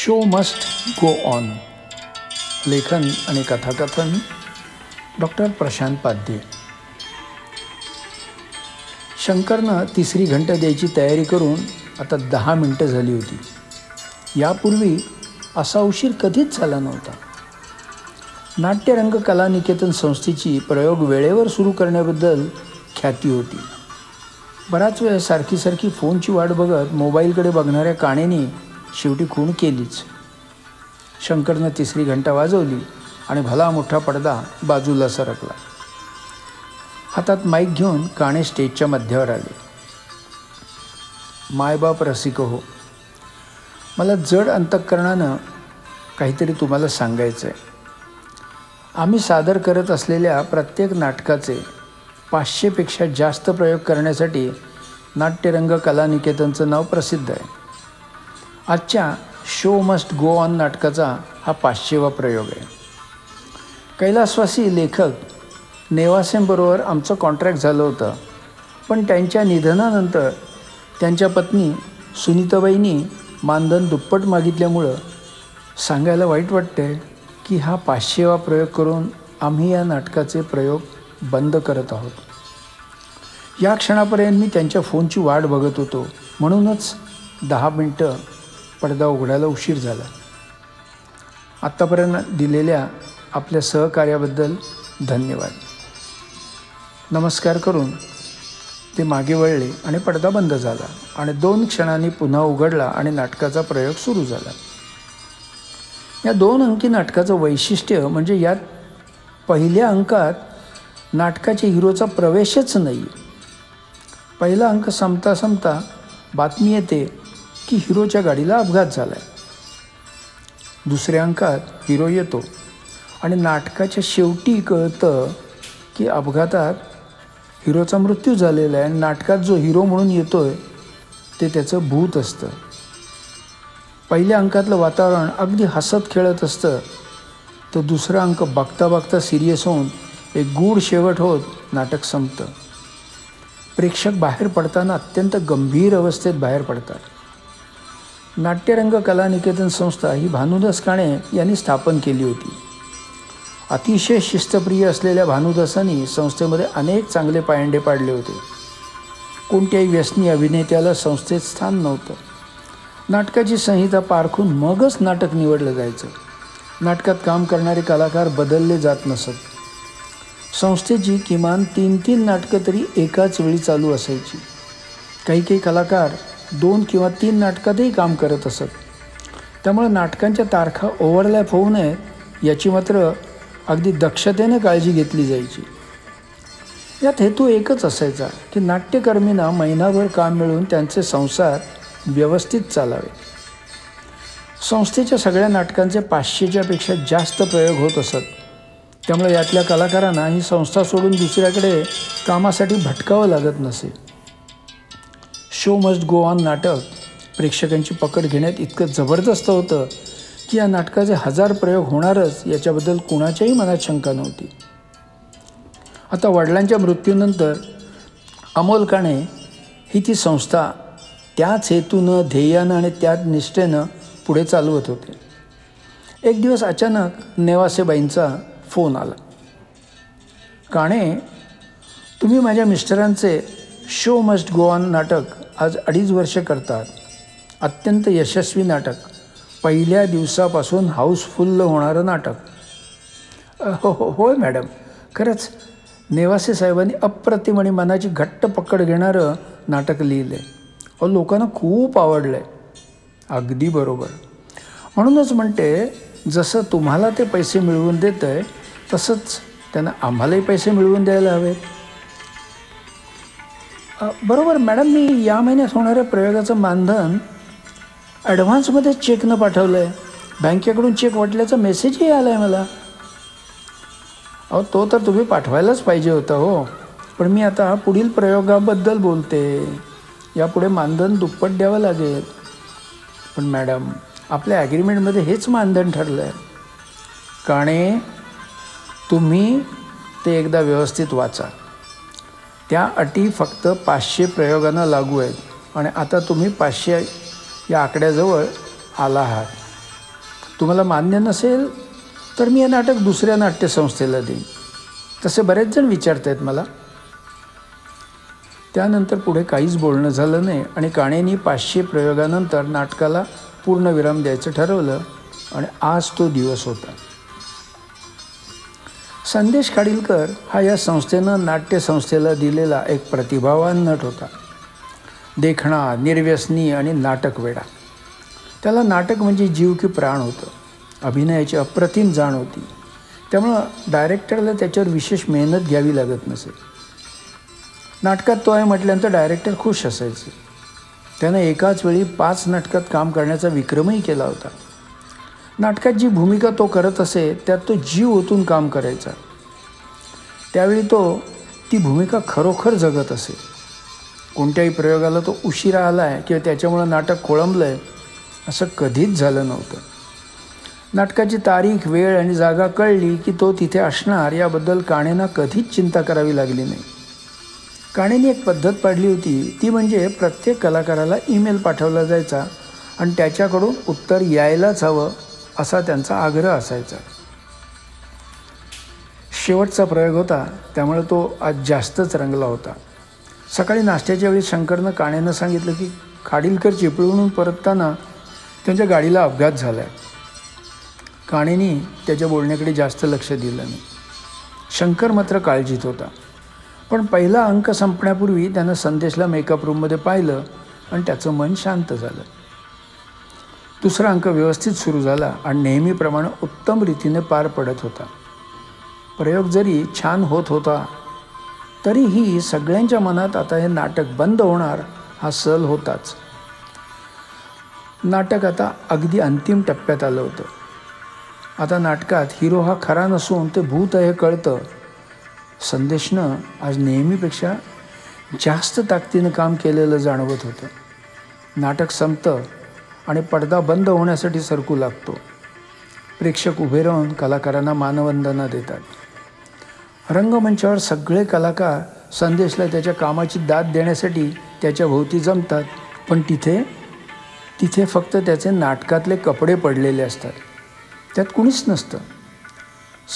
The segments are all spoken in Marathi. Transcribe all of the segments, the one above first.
शो मस्ट गो ऑन लेखन आणि कथाकथन डॉक्टर प्रशांत पाध्ये. शंकरनं तिसरी घंटा द्यायची तयारी करून आता दहा मिनटं झाली होती. यापूर्वी असा उशीर कधीच झाला नव्हता. नाट्यरंग कला निकेतन संस्थेची प्रयोग वेळेवर सुरू करण्याबद्दल ख्याती होती. बराच वेळ सारखी सारखी फोनची वाट बघत मोबाईलकडे बघणाऱ्या काणेने शेवटी खूण केलीच. शंकरनं तिसरी घंटा वाजवली आणि भला मोठा पडदा बाजूला सरकला. हातात माईक घेऊन काणे स्टेजच्या मध्यावर आले. मायबाप रसिक हो. मला जड अंतःकरणानं काहीतरी तुम्हाला सांगायचं आहे आम्ही सादर करत असलेल्या प्रत्येक नाटकाचे पाचशेपेक्षा जास्त प्रयोग करण्यासाठी नाट्यरंग कलानिकेतनचं नाव प्रसिद्ध आहे. आजच्या शो मस्ट गो ऑन नाटकाचा हा पाचशेवा प्रयोग आहे. कैलासवासी लेखक नेवासेंबरोबर आमचं कॉन्ट्रॅक्ट झालं होतं. पण त्यांच्या निधनानंतर त्यांच्या पत्नी सुनीताबाईंनी मानधन दुप्पट मागितल्यामुळं सांगायला वाईट वाटतंय की हा पाचशेवा प्रयोग करून आम्ही या नाटकाचे प्रयोग बंद करत आहोत. या क्षणापर्यंत मी त्यांच्या फोनची वाट बघत होतो. म्हणूनच दहा मिनटं पडदा उघडायला उशीर झाला. आत्तापर्यंत दिलेल्या आपल्या सहकार्याबद्दल धन्यवाद. नमस्कार करून ते मागे वळले आणि पडदा बंद झाला आणि दोन क्षणांनी पुन्हा उघडला आणि नाटकाचा प्रयोग सुरू झाला. या दोन अंकी नाटकाचं वैशिष्ट्य म्हणजे यात पहिल्या अंकात नाटकाच्या हिरोचा प्रवेशच नाही. पहिला अंक संपता संपता बातमी येते की हिरोच्या गाडीला अपघात झाला आहे दुसऱ्या अंकात हिरो येतो आणि नाटकाच्या शेवटी कळतं की अपघातात हिरोचा मृत्यू झालेला आहे आणि नाटकात जो हिरो म्हणून येतो आहे ते त्याचं भूत असतं. पहिल्या अंकातलं वातावरण अगदी हसत खेळत असतं. तर दुसरा अंक बघता बघता सिरियस होऊन एक गूढ शेवट होत नाटक संपतं. प्रेक्षक बाहेर पडताना अत्यंत गंभीर अवस्थेत बाहेर पडतात. नाट्यरंग कला निकेतन संस्था ही भानुदास काणे यांनी स्थापन केली होती. अतिशय शिस्तप्रिय असलेल्या भानुदासांनी संस्थेमध्ये अनेक चांगले पायंडे पाडले होते. कोणत्याही व्यसनी अभिनेत्याला संस्थेत स्थान नव्हतं. नाटकाची संहिता पारखून मगच नाटक निवडलं जायचं. नाटकात काम करणारे कलाकार बदलले जात नसत. संस्थेची किमान तीन तीन नाटकं तरी एकाच वेळी चालू असायची. काही काही कलाकार दोन किंवा तीन नाटकातही काम करत असत. त्यामुळे नाटकांच्या तारखा ओव्हरलॅप होऊ नयेत याची मात्र अगदी दक्षतेने काळजी घेतली जायची. यात हेतू एकच असायचा की नाट्यकर्मींना महिनाभर काम मिळून त्यांचे संसार व्यवस्थित चालावे. संस्थेच्या सगळ्या नाटकांचे पाचशेच्यापेक्षा जास्त प्रयोग होत असत. त्यामुळे यातल्या कलाकारांना ही संस्था सोडून दुसऱ्याकडे कामासाठी भटकावं लागत नसे. शो मस्ट गो ऑन नाटक. प्रेक्षकांची पकड घेण्यात इतकं जबरदस्त होतं की या नाटकाचे हजार प्रयोग होणारच याच्याबद्दल कुणाच्याही मनात शंका नव्हती. आता वडिलांच्या मृत्यूनंतर अमोल काणे ही ती संस्था त्याच हेतूनं ध्येयानं आणि त्याच निष्ठेनं पुढे चालवत होते. एक दिवस अचानक नेवासेबाईंचा फोन आला. काणे तुम्ही माझ्या मिस्टरांचे शो मस्ट गो ऑन नाटक आज अडीच वर्ष करतात. अत्यंत यशस्वी नाटक. पहिल्या दिवसापासून हाऊसफुल्ल होणारं नाटक. हो हो होय मॅडम. खरंच नेवासे साहेबांनी अप्रतिम आणि मनाची घट्ट पकड घेणारं नाटक लिहिलं आहे अहो लोकांना खूप आवडलं आहे अगदी बरोबर. म्हणूनच म्हणते जसं तुम्हाला ते पैसे मिळवून देतं आहे तसंच त्यांना आम्हालाही पैसे मिळवून द्यायला हवेत. बरोबर मॅडम मी या महिन्यात होणाऱ्या प्रयोगाचं मानधन ॲडव्हान्समध्ये चेकनं पाठवलं आहे बँकेकडून चेक वाटल्याचा मेसेजही आला आहे मला. अहो तो तर तुम्ही पाठवायलाच पाहिजे होता हो. पण मी आता पुढील प्रयोगाबद्दल बोलते. यापुढे मानधन दुप्पट द्यावं लागेल. पण मॅडम आपल्या ॲग्रीमेंटमध्ये हेच मानधन ठरलं आहे काणे तुम्ही ते एकदा व्यवस्थित वाचा. त्या अटी फक्त पाचशे प्रयोगांना लागू आहेत. आणि आता तुम्ही पाचशे या आकड्याजवळ आला आहात तुम्हाला मान्य नसेल तर मी हे नाटक दुसऱ्या नाट्यसंस्थेला देईन. तसे बरेच जण विचारत आहेत मला. त्यानंतर पुढे काहीच बोलणं झालं नाही आणि काणेनी पाचशे प्रयोगानंतर नाटकाला पूर्णविराम द्यायचं ठरवलं आणि आज तो दिवस होता. संदेश खाडीलकर हा या संस्थेनं नाट्यसंस्थेला दिलेला एक प्रतिभावान नट होता. देखणा निर्व्यसनी आणि नाटकवेडा त्याला नाटक म्हणजे जीव की प्राण होतं. अभिनयाची अप्रतिम जाण होती. त्यामुळं डायरेक्टरला त्याच्यावर विशेष मेहनत घ्यावी लागत नसे. नाटकात तो आहे म्हटल्यानंतर डायरेक्टर खुश असायचे. त्यानं एकाच वेळी पाच नाटकात काम करण्याचा विक्रमही केला होता. नाटकात जी भूमिका तो करत असे त्यात तो जीव ओतून काम करायचा. त्यावेळी तो ती भूमिका खरोखर जगत असे. कोणत्याही प्रयोगाला तो उशिरा आला आहे किंवा त्याच्यामुळं नाटक खोळंबलं आहे असं कधीच झालं नव्हतं. नाटकाची तारीख वेळ आणि जागा कळली की तो तिथे असणार याबद्दल काणेंना कधीच चिंता करावी लागली नाही. काणेंनी एक पद्धत पाडली होती ती म्हणजे प्रत्येक कलाकाराला ईमेल पाठवला जायचा आणि त्याच्याकडून उत्तर यायलाच हवं असा त्यांचा आग्रह असायचा. शेवटचा प्रयोग होता त्यामुळे तो आज जास्तच रंगला होता. सकाळी नाश्त्याच्या वेळी शंकरनं काण्यानं सांगितलं की खाडीलकर चिपळूणहून परतताना त्यांच्या गाडीला अपघात झाला आहे काणेनी त्याच्या बोलण्याकडे जास्त लक्ष दिलं नाही. शंकर मात्र काळजीत होता. पण पहिला अंक संपण्यापूर्वी त्यानं संदेशला मेकअप रूममध्ये पाहिलं आणि त्याचं मन शांत झालं. दुसरा अंक व्यवस्थित सुरू झाला आणि नेहमीप्रमाणे उत्तम रीतीने पार पडत होता. प्रयोग जरी छान होत होता तरीही सगळ्यांच्या मनात आता हे नाटक बंद होणार हा सल होताच. नाटक आता अगदी अंतिम टप्प्यात आलं होतं. आता नाटकात हिरो हा खरा नसून ते भूत हे कळतं. संदेशनं आज नेहमीपेक्षा जास्त ताकदीनं काम केलेलं जाणवत होतं. नाटक संपतं आणि पडदा बंद होण्यासाठी सरकू लागतो. प्रेक्षक उभे राहून कलाकारांना मानवंदना देतात. रंगमंचावर सगळे कलाकार संदेशला त्याच्या कामाची दाद देण्यासाठी त्याच्या भोवती जमतात पण तिथे तिथे फक्त त्याचे नाटकातले कपडे पडलेले असतात. त्यात कुणीच नसतं.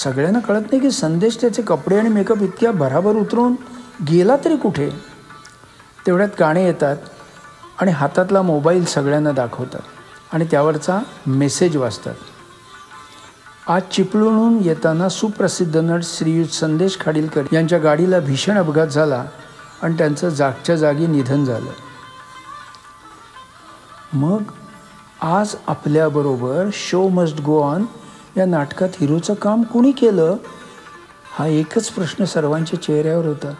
सगळ्यांना कळत नाही की संदेश त्याचे कपडे आणि मेकअप इतक्या भराभर उतरून गेला तरी कुठे? तेवढ्यात गाणे येतात. आणि हातातला मोबाईल सगळ्यांना दाखवतात आणि त्यावरचा मेसेज वाचतात. आज चिपळूणहून येताना सुप्रसिद्ध नट श्रीयुत संदेश खाडीलकर यांच्या गाडीला भीषण अपघात झाला आणि त्यांचं जागच्या जागी निधन झालं. मग आज आपल्याबरोबर शो मस्ट गो ऑन या नाटकात हिरोचं काम कुणी केलं? हा एकच प्रश्न सर्वांच्या चेहऱ्यावर होता.